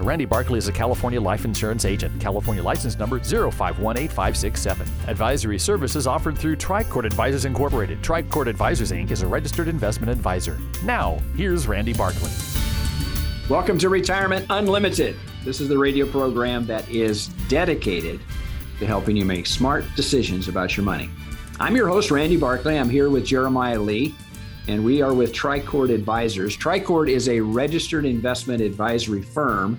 Randy Barkley is a California life insurance agent. California license number 0518567. Advisory services offered through Tricord Advisors Incorporated. Tricord Advisors Inc. is a registered investment advisor. Now, here's Randy Barkley. Welcome to Retirement Unlimited. This is the radio program that is dedicated to helping you make smart decisions about your money. I'm your host, Randy Barkley. I'm here with Jeremiah Lee and we are with Tricord Advisors. Tricord is a registered investment advisory firm,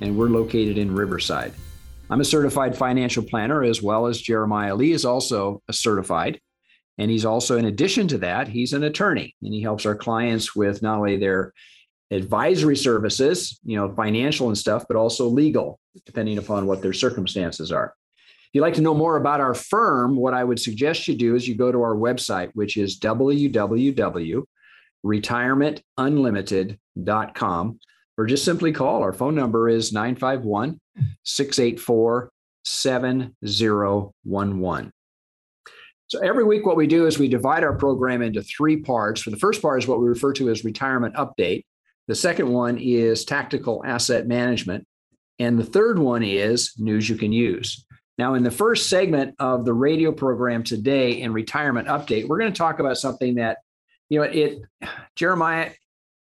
and we're located in Riverside. I'm a certified financial planner as well as Jeremiah Lee is also a certified. And he's also, in addition to that, he's an attorney and he helps our clients with not only their advisory services, you know, financial and stuff, but also legal, depending upon what their circumstances are. If you'd like to know more about our firm, what I would suggest you do is you go to our website, which is www.retirementunlimited.com, or just simply call. Our phone number is 951 684 7011. So every week, what we do is we divide our program into three parts. For the first part is what we refer to as retirement update. The second one is tactical asset management. And the third one is news you can use. Now, in the first segment of the radio program today in retirement update, we're going to talk about something that, you know, it, Jeremiah,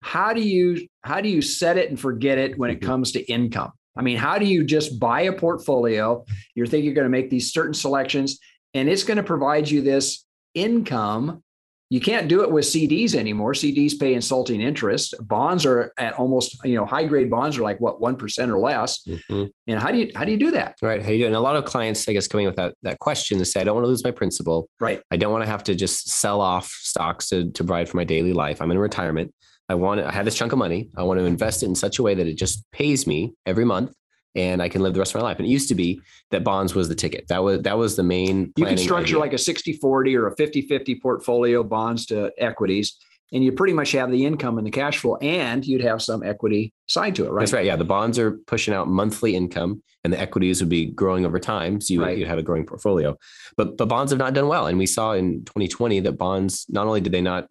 how do you how do you set it and forget it when it mm-hmm. comes to income? I mean, how do you just buy a portfolio? You're thinking you're going to make these certain selections, and it's going to provide you this income you can't do it with CDs anymore. CDs pay insulting interest. Bonds are at almost, you know, high grade bonds are like what one percent or less. Mm-hmm. And how do you how do you do that? Right. How you do? And a lot of clients, I guess, coming with that that question to say, I don't want to lose my principal. Right. I don't want to have to just sell off stocks to to provide for my daily life. I'm in retirement. I want to, I have this chunk of money. I want to invest it in such a way that it just pays me every month and I can live the rest of my life. And it used to be that bonds was the ticket. That was that was the main. You can structure idea. like a 60-40 or a 50-50 portfolio bonds to equities. And you pretty much have the income and the cash flow, and you'd have some equity side to it, right? That's right. Yeah, the bonds are pushing out monthly income, and the equities would be growing over time. So you right. you have a growing portfolio. But but bonds have not done well, and we saw in 2020 that bonds not only did they not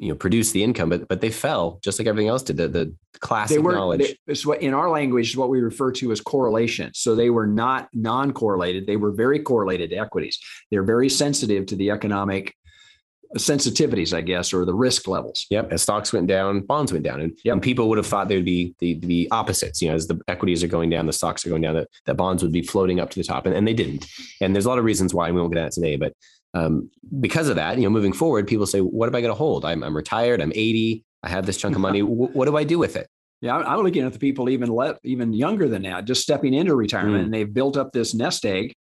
you know produce the income but but they fell just like everything else did the, the classic they were, knowledge. they, what in our language is what we refer to as correlation. So they were not non-correlated they were very correlated to equities. They're very sensitive to the economic sensitivities i guess or the risk levels. Yep as stocks went down bonds went down and, yep. and people would have thought they would be the, the opposites you know as the equities are going down the stocks are going down that, that bonds would be floating up to the top and, and they didn't. And there's a lot of reasons why we won't get at today but um, because of that, you know, moving forward, people say, what am I going to hold? I'm, I'm retired. I'm 80. I have this chunk of money. w- what do I do with it? Yeah, I'm looking at the people even let, even younger than that, just stepping into retirement, mm. and they've built up this nest egg,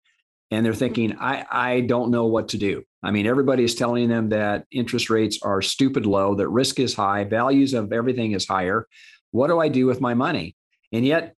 and they're thinking, I I don't know what to do. I mean, everybody is telling them that interest rates are stupid low, that risk is high, values of everything is higher. What do I do with my money? And yet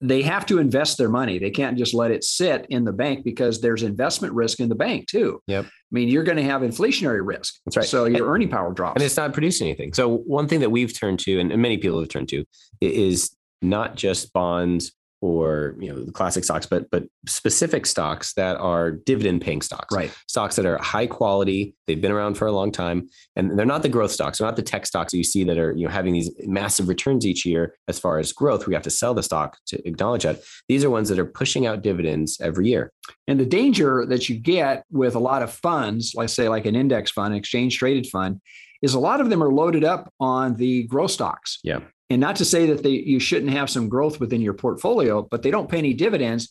they have to invest their money. They can't just let it sit in the bank because there's investment risk in the bank too. Yep. I mean, you're going to have inflationary risk. That's right. So your and, earning power drops. And it's not producing anything. So one thing that we've turned to, and many people have turned to, is not just bonds or you know the classic stocks, but but specific stocks that are dividend paying stocks, right? Stocks that are high quality, they've been around for a long time, and they're not the growth stocks, they're not the tech stocks that you see that are you know having these massive returns each year as far as growth. We have to sell the stock to acknowledge that. These are ones that are pushing out dividends every year. And the danger that you get with a lot of funds, like say like an index fund, an exchange traded fund, is a lot of them are loaded up on the growth stocks. Yeah. And not to say that they, you shouldn't have some growth within your portfolio, but they don't pay any dividends.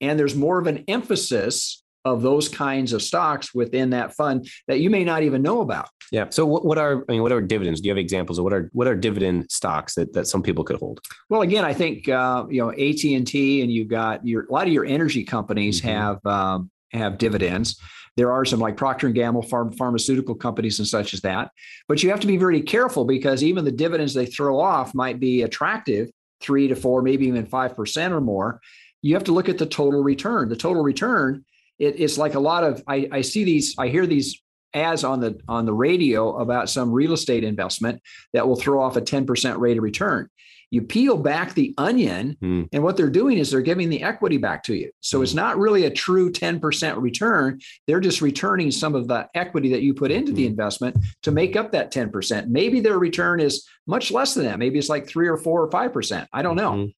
And there's more of an emphasis of those kinds of stocks within that fund that you may not even know about. Yeah. So what, what are I mean what are dividends? Do you have examples of what are what are dividend stocks that, that some people could hold? Well, again, I think uh, you know AT and T, and you've got your a lot of your energy companies mm-hmm. have um, have dividends. There are some like Procter and Gamble pharm- pharmaceutical companies and such as that. But you have to be very careful because even the dividends they throw off might be attractive, three to four, maybe even 5% or more, you have to look at the total return. The total return, it, it's like a lot of, I, I see these, I hear these ads on the on the radio about some real estate investment that will throw off a 10% rate of return. You peel back the onion, mm. and what they're doing is they're giving the equity back to you. So mm. it's not really a true 10% return. They're just returning some of the equity that you put into mm. the investment to make up that 10%. Maybe their return is much less than that. Maybe it's like three or four or 5%. I don't know. Mm-hmm.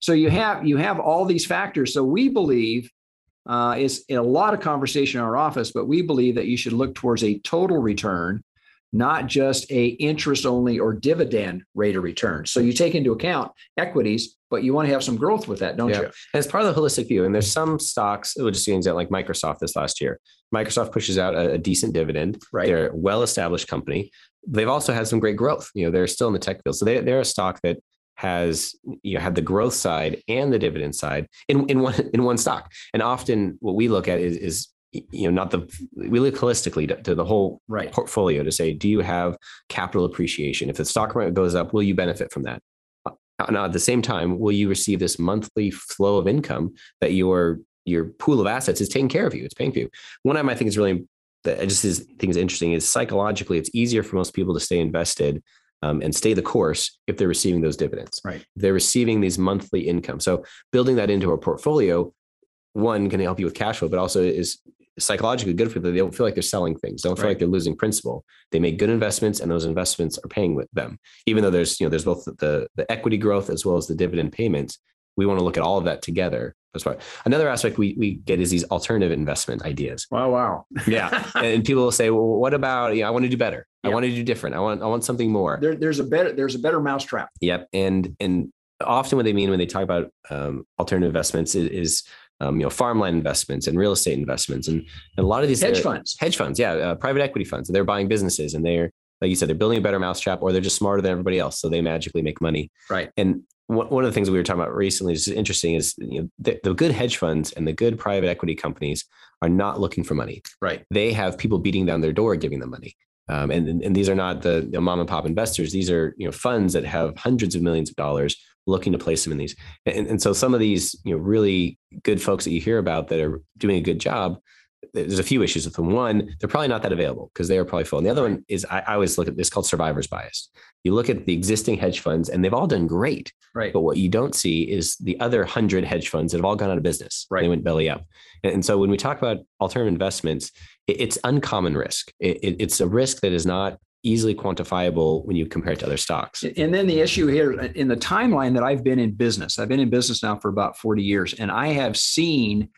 So you have you have all these factors. So we believe uh, is a lot of conversation in our office, but we believe that you should look towards a total return not just a interest only or dividend rate of return. So you take into account equities, but you want to have some growth with that, don't yeah. you? And it's part of the holistic view. And there's some stocks, we'll just use like Microsoft this last year. Microsoft pushes out a, a decent dividend. Right. They're a well-established company. They've also had some great growth. You know, they're still in the tech field. So they, they're a stock that has you know had the growth side and the dividend side in, in one in one stock. And often what we look at is, is you know not the we look holistically to, to the whole right. portfolio to say do you have capital appreciation? If the stock market goes up will you benefit from that? Uh, now at the same time will you receive this monthly flow of income that your your pool of assets is taking care of you it's paying for you? One of them i think is really that i just is, think is interesting is psychologically it's easier for most people to stay invested um, and stay the course if they're receiving those dividends. Right. They're receiving these monthly income. So building that into a portfolio one can help you with cash flow, but also is psychologically good for them. They don't feel like they're selling things. They don't feel right. like they're losing principal. They make good investments, and those investments are paying with them. Even though there's you know there's both the the equity growth as well as the dividend payments. We want to look at all of that together. That's right. Another aspect we we get is these alternative investment ideas. Wow, wow. yeah, and people will say, well, what about you know, I want to do better. Yeah. I want to do different. I want I want something more. There, there's a better there's a better mousetrap. Yep, and and often what they mean when they talk about um, alternative investments is, is um, you know, farmland investments and real estate investments, and, and a lot of these hedge funds, hedge funds, yeah, uh, private equity funds. They're buying businesses, and they're like you said, they're building a better mousetrap, or they're just smarter than everybody else, so they magically make money. Right. And one of the things we were talking about recently is interesting is you know the, the, good hedge funds and the good private equity companies are not looking for money. Right. They have people beating down their door giving them money. Um, and, and these are not the, mom and pop investors. These are you know funds that have hundreds of millions of dollars looking to place them in these. And, and so some of these, you know, really good folks that you hear about that are doing a good job, there's a few issues with them. One, they're probably not that available because they are probably full. And the other one is I, I, always look at this called survivor's bias. You look at the existing hedge funds and they've all done great. Right. But what you don't see is the other hundred hedge funds that have all gone out of business. Right. They went belly up. And, and so when we talk about alternative investments, it, it's uncommon risk. It, it, it's a risk that is not easily quantifiable when you compare it to other stocks. And then the issue here uh, in the timeline that I've been in business, I've been in business now for about 40 years, and I have seen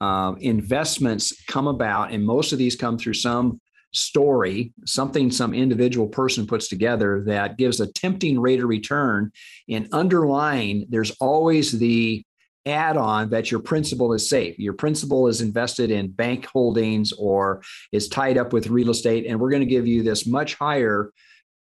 uh, investments come about, and most of these come through some story, something some individual person puts together that gives a tempting rate of return. And underlying, there's always the add on that your principal is safe. Your principal is invested in bank holdings or is tied up with real estate. And we're going to give you this much higher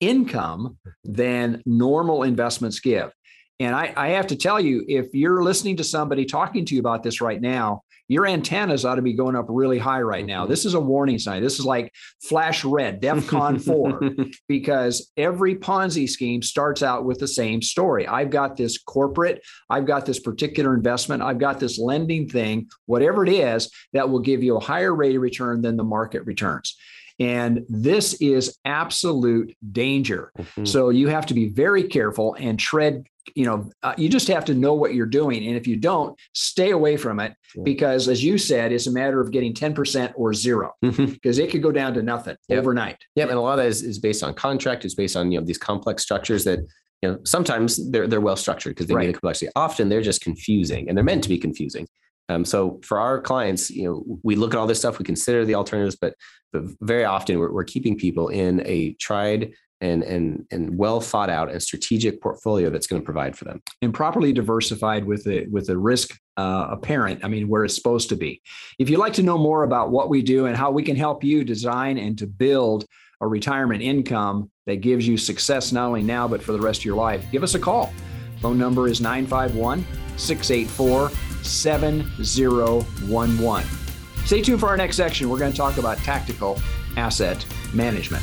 income than normal investments give. And I, I have to tell you, if you're listening to somebody talking to you about this right now, your antennas ought to be going up really high right now. Mm-hmm. This is a warning sign. This is like flash red, DEFCON 4, because every Ponzi scheme starts out with the same story. I've got this corporate, I've got this particular investment, I've got this lending thing, whatever it is, that will give you a higher rate of return than the market returns. And this is absolute danger. Mm-hmm. So you have to be very careful and tread you know uh, you just have to know what you're doing. And if you don't stay away from it because as you said it's a matter of getting 10% or 0 because mm-hmm. it could go down to nothing yep. overnight. Yeah and a lot of that is, is based on contract. It's based on you know these complex structures that you know sometimes they're they're well structured because they right. need the complexity. Often they're just confusing and they're meant to be confusing. Um, so for our clients, you know, we look at all this stuff, we consider the alternatives, but, but very often we're, we're keeping people in a tried and and and well thought out and strategic portfolio that's going to provide for them. And properly diversified with the with the risk uh, apparent i mean where it's supposed to be. If you'd like to know more about what we do and how we can help you design and to build a retirement income that gives you success not only now but for the rest of your life give us a call. Phone number is 951 684 7011 stay tuned for our next section. We're going to talk about tactical asset management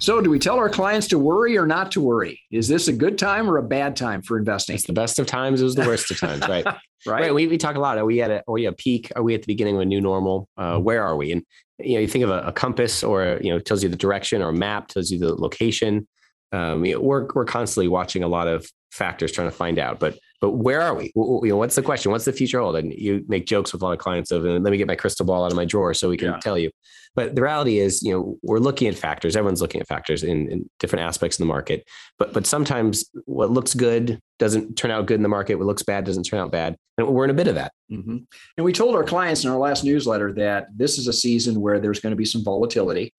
So, do we tell our clients to worry or not to worry? Is this a good time or a bad time for investing? It's the best of times. It was the worst of times, right? right. Right. We, we talk a lot. Are we at a, are we a peak? Are we at the beginning of a new normal? Uh, where are we? And you know, you think of a, a compass, or you know, it tells you the direction, or a map tells you the location. Um, you know, we're we're constantly watching a lot of factors trying to find out. But but where are we? You know, what's the question? What's the future hold? And you make jokes with a lot of clients of, and let me get my crystal ball out of my drawer so we can yeah. tell you. But the reality is, you know, we're looking at factors. Everyone's looking at factors in, in different aspects of the market. But but sometimes what looks good doesn't turn out good in the market. What looks bad doesn't turn out bad. And we're in a bit of that. Mm-hmm. And we told our clients in our last newsletter that this is a season where there's going to be some volatility.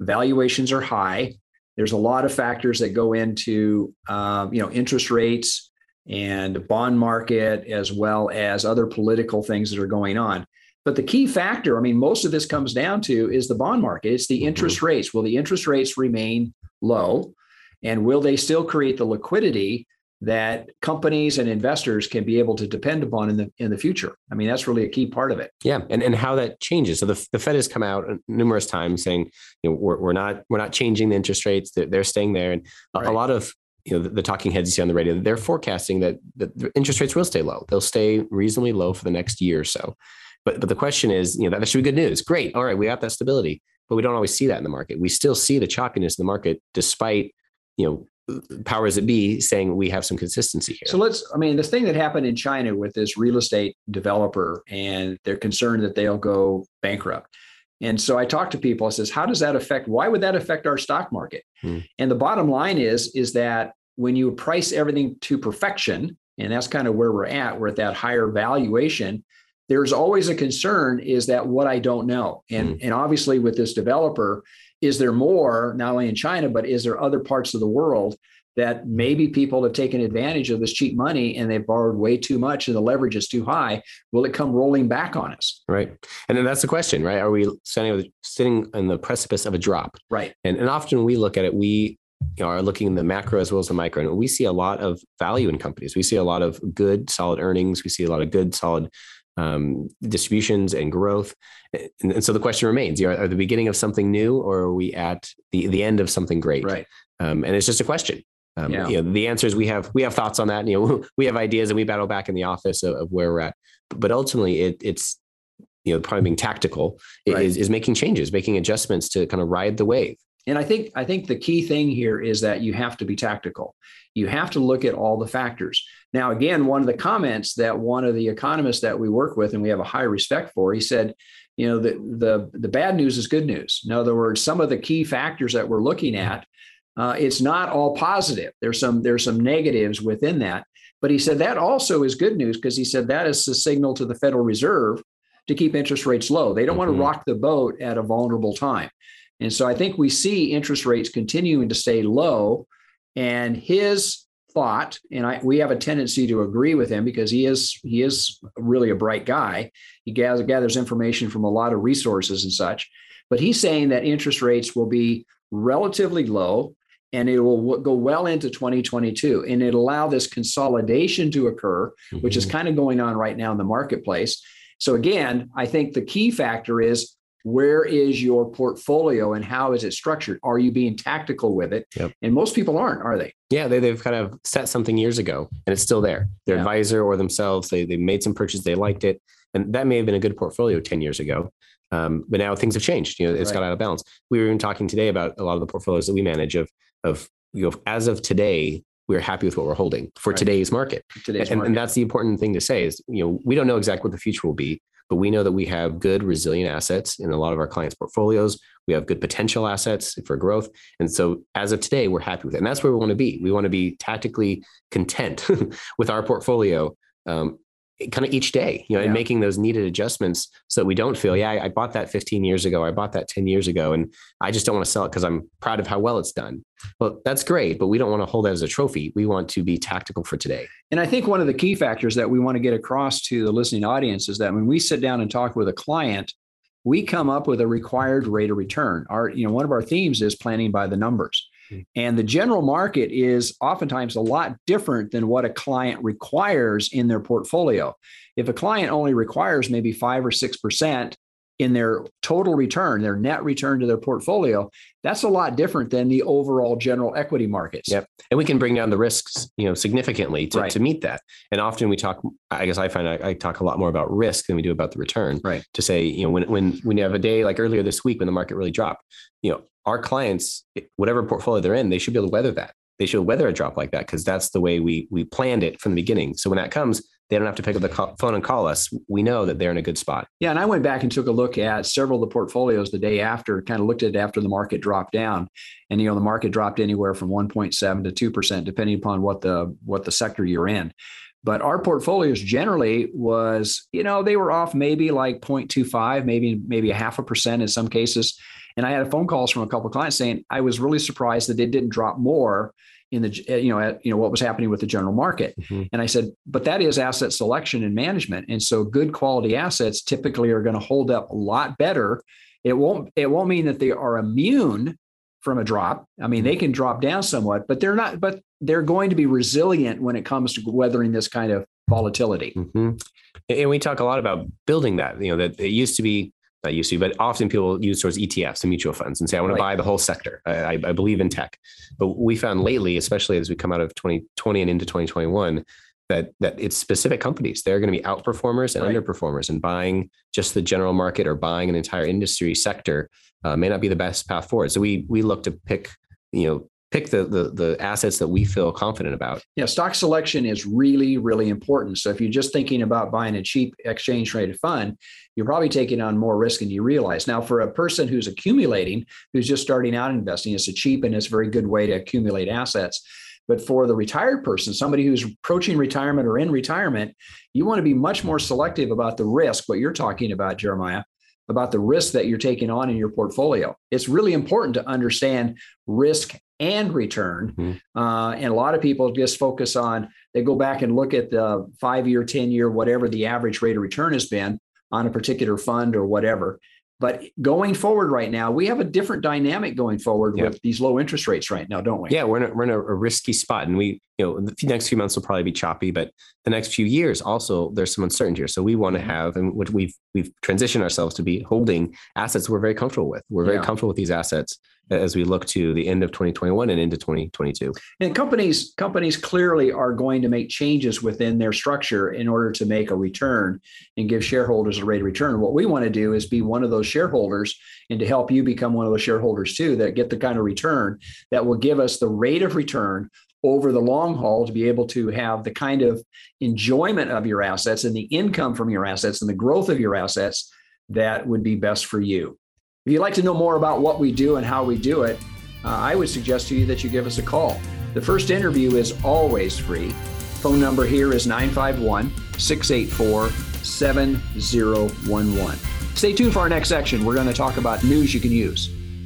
Valuations are high. There's a lot of factors that go into, um, you know, interest rates and bond market, as well as other political things that are going on. But the key factor, I mean, most of this comes down to is the bond market. It's the mm-hmm. interest mm-hmm. rates. Will the interest rates remain low? And will they still create the liquidity that companies and investors can be able to depend upon in the in the future. I mean, that's really a key part of it. Yeah, and, and how that changes. So the, the Fed has come out numerous times saying, you know, we're, we're not we're not changing the interest rates; they're, they're staying there, and right. a lot of you know the, the, talking heads you see on the radio they're forecasting that, that the interest rates will stay low they'll stay reasonably low for the next year or so but but the question is you know that should be good news great all right we have that stability but we don't always see that in the market we still see the choppiness in the market despite you know powers that be saying we have some consistency here. So let's, I mean, this thing that happened in China with this real estate developer, and they're concerned that they'll go bankrupt. And so I talk to people. I says, how does that affect? Why would that affect our stock market? Hmm. And the bottom line is, is that when you price everything to perfection, and that's kind of where we're at, we're at that higher valuation. There's always a concern is that what I don't know. And, hmm. and obviously with this developer, is there more not only in China, but is there other parts of the world that maybe people have taken advantage of this cheap money and they've borrowed way too much and the leverage is too high. Will it come rolling back on us? Right. And then that's the question, right? Are we sitting, sitting on the precipice of a drop? Right. And, and often we look at it, we you know, are looking in the macro as well as the micro. And we see a lot of value in companies. We see a lot of good, solid earnings. We see a lot of good, solid um, distributions and growth. And, and, so the question remains: are, are the beginning of something new, or are we at the the end of something great? Right. Um, and it's just a question. Um, yeah. you know, the answer is we have we have thoughts on that. And, you know, we have ideas and we battle back in the office of, of where we're at. But ultimately, it, it's you know probably being tactical right. is is making changes, making adjustments to kind of ride the wave. And I think I think the key thing here is that you have to be tactical. You have to look at all the factors. Now, again, one of the comments that one of the economists that we work with and we have a high respect for, he said, you know, the the the bad news is good news. In other words, some of the key factors that we're looking at uh, it's not all positive. There's some there's some negatives within that. But he said that also is good news because he said that is a signal to the Federal Reserve to keep interest rates low. They don't mm-hmm. want to mm-hmm. rock the boat at a vulnerable time. And so I think we see interest rates continuing to stay low. And his thought, and I, we have a tendency to agree with him because he is he is really a bright guy. He gathers, gathers information from a lot of resources and such. But he's saying that interest rates will be relatively low and it will go well into 2022 and it allow this consolidation to occur which is mm-hmm. kind of going on right now in the marketplace so again i think the key factor is where is your portfolio and how is it structured? Are you being tactical with it? Yep. And most people aren't, are they? Yeah, they, they've kind of set something years ago and it's still there. Their Yeah. advisor or themselves, they, they made some purchase, they liked it. And that may have been a good portfolio 10 years ago. Um, but now things have changed. You know, it's got out of balance. We were even talking today about a lot of the portfolios that we manage of, of, you know, as of today, we're happy with what we're holding for Right. today's market. Today's and, market. and that's the important thing to say is, you know, we don't know exactly what the future will be, but we know that we have good resilient assets in a lot of our clients' portfolios. We have good potential assets for growth. And so as of today, we're happy with it. And that's where we want to be. We want to be tactically content with our portfolio. Um, kind of each day, you know, and making those needed adjustments so that we don't feel, yeah, I, I bought that 15 years ago, I bought that 10 years ago, and I just don't want to sell it because I'm proud of how well it's done. Well, that's great, but we don't want to hold that as a trophy. We want to be tactical for today. And I think one of the key factors that we want to get across to the listening audience is that when we sit down and talk with a client, we come up with a required rate of return. Our, you know, one of our themes is planning by the numbers. And the general market is oftentimes a lot different than what a client requires in their portfolio. If a client only requires maybe five or six percent in their total return, their net return to their portfolio, that's a lot different than the overall general equity markets. Yep. and we can bring down the risks you know significantly to, Right. to meet that and often we talk i guess i find I, I talk a lot more about risk than we do about the return Right. to say you know when when when you have a day like earlier this week when the market really dropped you know our clients whatever portfolio they're in they should be able to weather that they should weather a drop like that because that's the way we we planned it from the beginning so when that comes they don't have to pick up the call, phone and call us we know that they're in a good spot Yeah, and I went back and took a look at several of the portfolios the day after, kind of looked at it after the market dropped down. And you know, the market dropped anywhere from 1.7 to 2%, depending upon what the what the sector you're in. But our portfolios generally was, you know, they were off maybe like 0.25, maybe maybe a half a percent in some cases. And I had phone calls from a couple clients saying I was really surprised that it didn't drop more in the you know at, you know what was happening with the general market. Mhm. And I said, but that is asset selection and management. And so good quality assets typically are going to hold up a lot better. It won't, it won't mean that they are immune from a drop. I mean, they can drop down somewhat, but they're not, but they're going to be resilient when it comes to weathering this kind of volatility. Mhm. And and we talk a lot about building that. You know, that it used to be not used to, but often people use towards ETFs and mutual funds and say, I want Right. to buy the whole sector. I, I, I believe in tech. But we found lately, especially as we come out of 2020 and into 2021, that that it's specific companies. They're going to be outperformers and Right. underperformers, and buying just the general market or buying an entire industry sector uh, may not be the best path forward. So we we look to pick, you know, pick the the the assets that we feel confident about. Yeah, stock selection is really, really important. So if you're just thinking about buying a cheap exchange traded fund, you're probably taking on more risk than you realize. Now, for a person who's accumulating, who's just starting out investing, it's a cheap and it's a very good way to accumulate assets. But for the retired person, somebody who's approaching retirement or in retirement, you want to be much more selective about the risk, what you're talking about, Jeremiah, about the risk that you're taking on in your portfolio. It's really important to understand risk and return. Mhm. Uh, and a lot of people just focus on, they go back and look at the five year, 10 year, whatever the average rate of return has been on a particular fund or whatever. But going forward right now, we have a different dynamic going forward with these low interest rates right now, don't we? Yeah, we're in a, we're in a, a risky spot, and we, you know, the next few months will probably be choppy, but the next few years also there's some uncertainty here. So we want to Mm-hmm. have, and what we've we've transitioned ourselves to be holding assets we're very comfortable with. We're very Yeah. comfortable with these assets as we look to the end of 2021 and into 2022. And companies companies clearly are going to make changes within their structure in order to make a return and give shareholders a rate of return. What we want to do is be one of those shareholders and to help you become one of those shareholders too that get the kind of return that will give us the rate of return over the long haul to be able to have the kind of enjoyment of your assets and the income from your assets and the growth of your assets that would be best for you. If you'd like to know more about what we do and how we do it, uh, I would suggest to you that you give us a call. The first interview is always free. Phone number here is 951 684 7011. Stay tuned for our next section. We're going to talk about news you can use.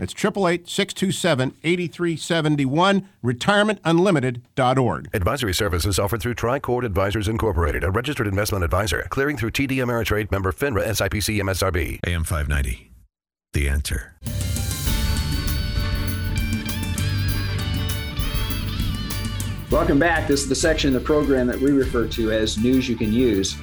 That's 888 627 8371, retirementunlimited.org. Advisory services offered through Tricord Advisors Incorporated, a registered investment advisor, clearing through TD Ameritrade member FINRA SIPC MSRB. AM 590. The answer. Welcome back. This is the section of the program that we refer to as news you can use.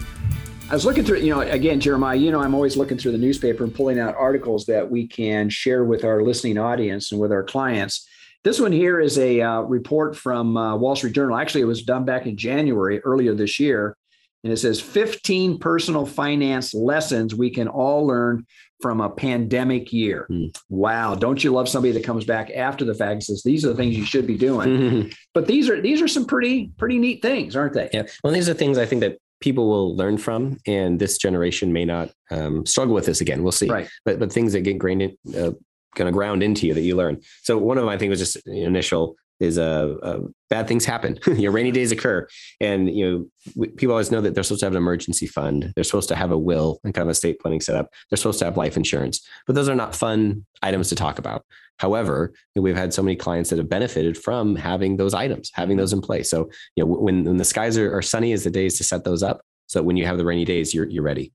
I was looking through, you know, again, Jeremiah, you know, I'm always looking through the newspaper and pulling out articles that we can share with our listening audience and with our clients. This one here is a uh, report from uh, Wall Street Journal. Actually, it was done back in January, earlier this year. And it says 15 personal finance lessons we can all learn from a pandemic year. Hmm. Wow. Don't you love somebody that comes back after the fact and says, these are the things you should be doing. Mm-hmm. But these are these are some pretty, pretty neat things, aren't they? Yeah. Well, these are things I think that people will learn from and this generation may not um, struggle with this again. We'll see. Right. But but things that get grained in, uh, kind of ground into you that you learn. So one of my things was just initial is uh, uh, bad things happen. you know, rainy days occur, and you know people always know that they're supposed to have an emergency fund. They're supposed to have a will and kind of a estate planning set up. They're supposed to have life insurance, but those are not fun items to talk about. However, we've had so many clients that have benefited from having those items, having those in place. So you know when when the skies are, are sunny, is the days to set those up. So when you have the rainy days, you're you're ready.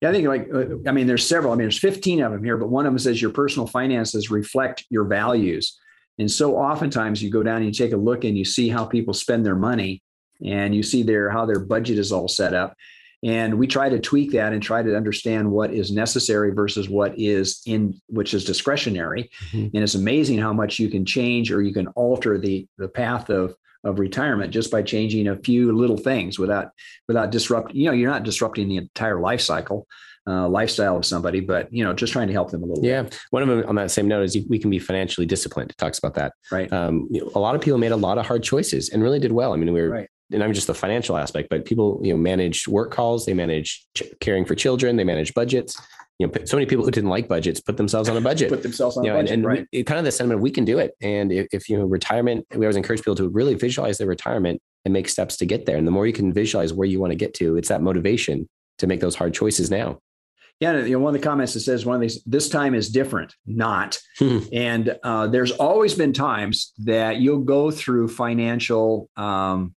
Yeah, I think like uh, I mean, there's several. I mean, there's 15 of them here, but one of them says your personal finances reflect your values. And so oftentimes you go down and you take a look and you see how people spend their money and you see their how their budget is all set up. And we try to tweak that and try to understand what is necessary versus what is in which is discretionary. Mm-hmm. And it's amazing how much you can change or you can alter the the path of of retirement just by changing a few little things without without disrupting you know you're not disrupting the entire life cycle uh, lifestyle of somebody, but you know, just trying to help them a little. Yeah, bit. one of them on that same note is we can be financially disciplined. It talks about that. Right. Um, you know, a lot of people made a lot of hard choices and really did well. I mean, we were. Right. And I'm just the financial aspect, but people, you know, manage work calls, they manage ch- caring for children, they manage budgets. You know, so many people who didn't like budgets put themselves on a budget. put themselves on you know, budget, and, and right? We, kind of the sentiment we can do it. And if, if you know retirement, we always encourage people to really visualize their retirement and make steps to get there. And the more you can visualize where you want to get to, it's that motivation to make those hard choices now. Yeah, you know, one of the comments that says one of these, this time is different, not. Hmm. and uh, there's always been times that you'll go through financial um,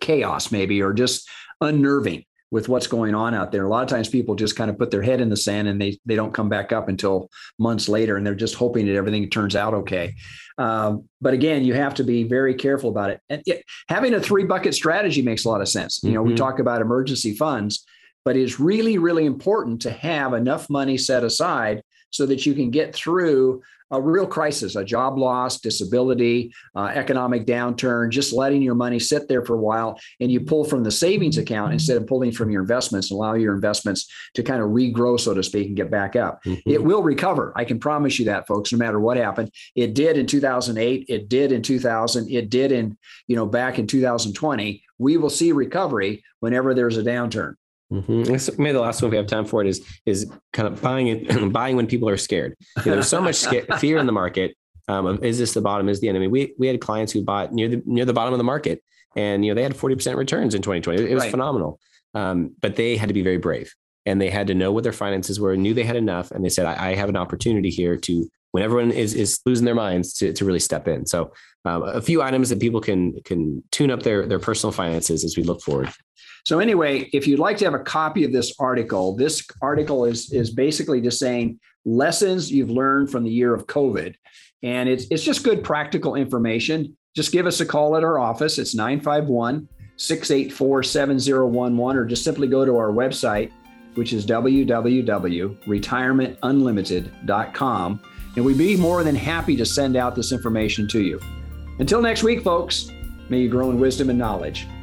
chaos, maybe, or just unnerving with what's going on out there. A lot of times people just kind of put their head in the sand and they, they don't come back up until months later and they're just hoping that everything turns out okay. Um, but again, you have to be very careful about it. And it, having a three bucket strategy makes a lot of sense. You know, mm-hmm. we talk about emergency funds but it's really, really important to have enough money set aside so that you can get through a real crisis, a job loss, disability, uh, economic downturn, just letting your money sit there for a while and you pull from the savings account instead of pulling from your investments, allow your investments to kind of regrow, so to speak, and get back up. Mm-hmm. It will recover. I can promise you that, folks, no matter what happened. It did in 2008. It did in 2000. It did in, you know, back in 2020. We will see recovery whenever there's a downturn. Mm-hmm. Maybe the last one we have time for it is is kind of buying it, buying when people are scared. You know, there's so much fear in the market. Um, is this the bottom? Is the enemy? We we had clients who bought near the near the bottom of the market, and you know they had 40 percent returns in 2020. It was right. phenomenal. Um, but they had to be very brave, and they had to know what their finances were, knew they had enough, and they said, I, I have an opportunity here to when everyone is is losing their minds to, to really step in. So um, a few items that people can can tune up their their personal finances as we look forward. So anyway, if you'd like to have a copy of this article, this article is is basically just saying lessons you've learned from the year of COVID. And it's it's just good practical information. Just give us a call at our office. It's 951 684 7011, or just simply go to our website, which is www.retirementunlimited.com. And we'd be more than happy to send out this information to you. Until next week, folks, May you grow in wisdom and knowledge.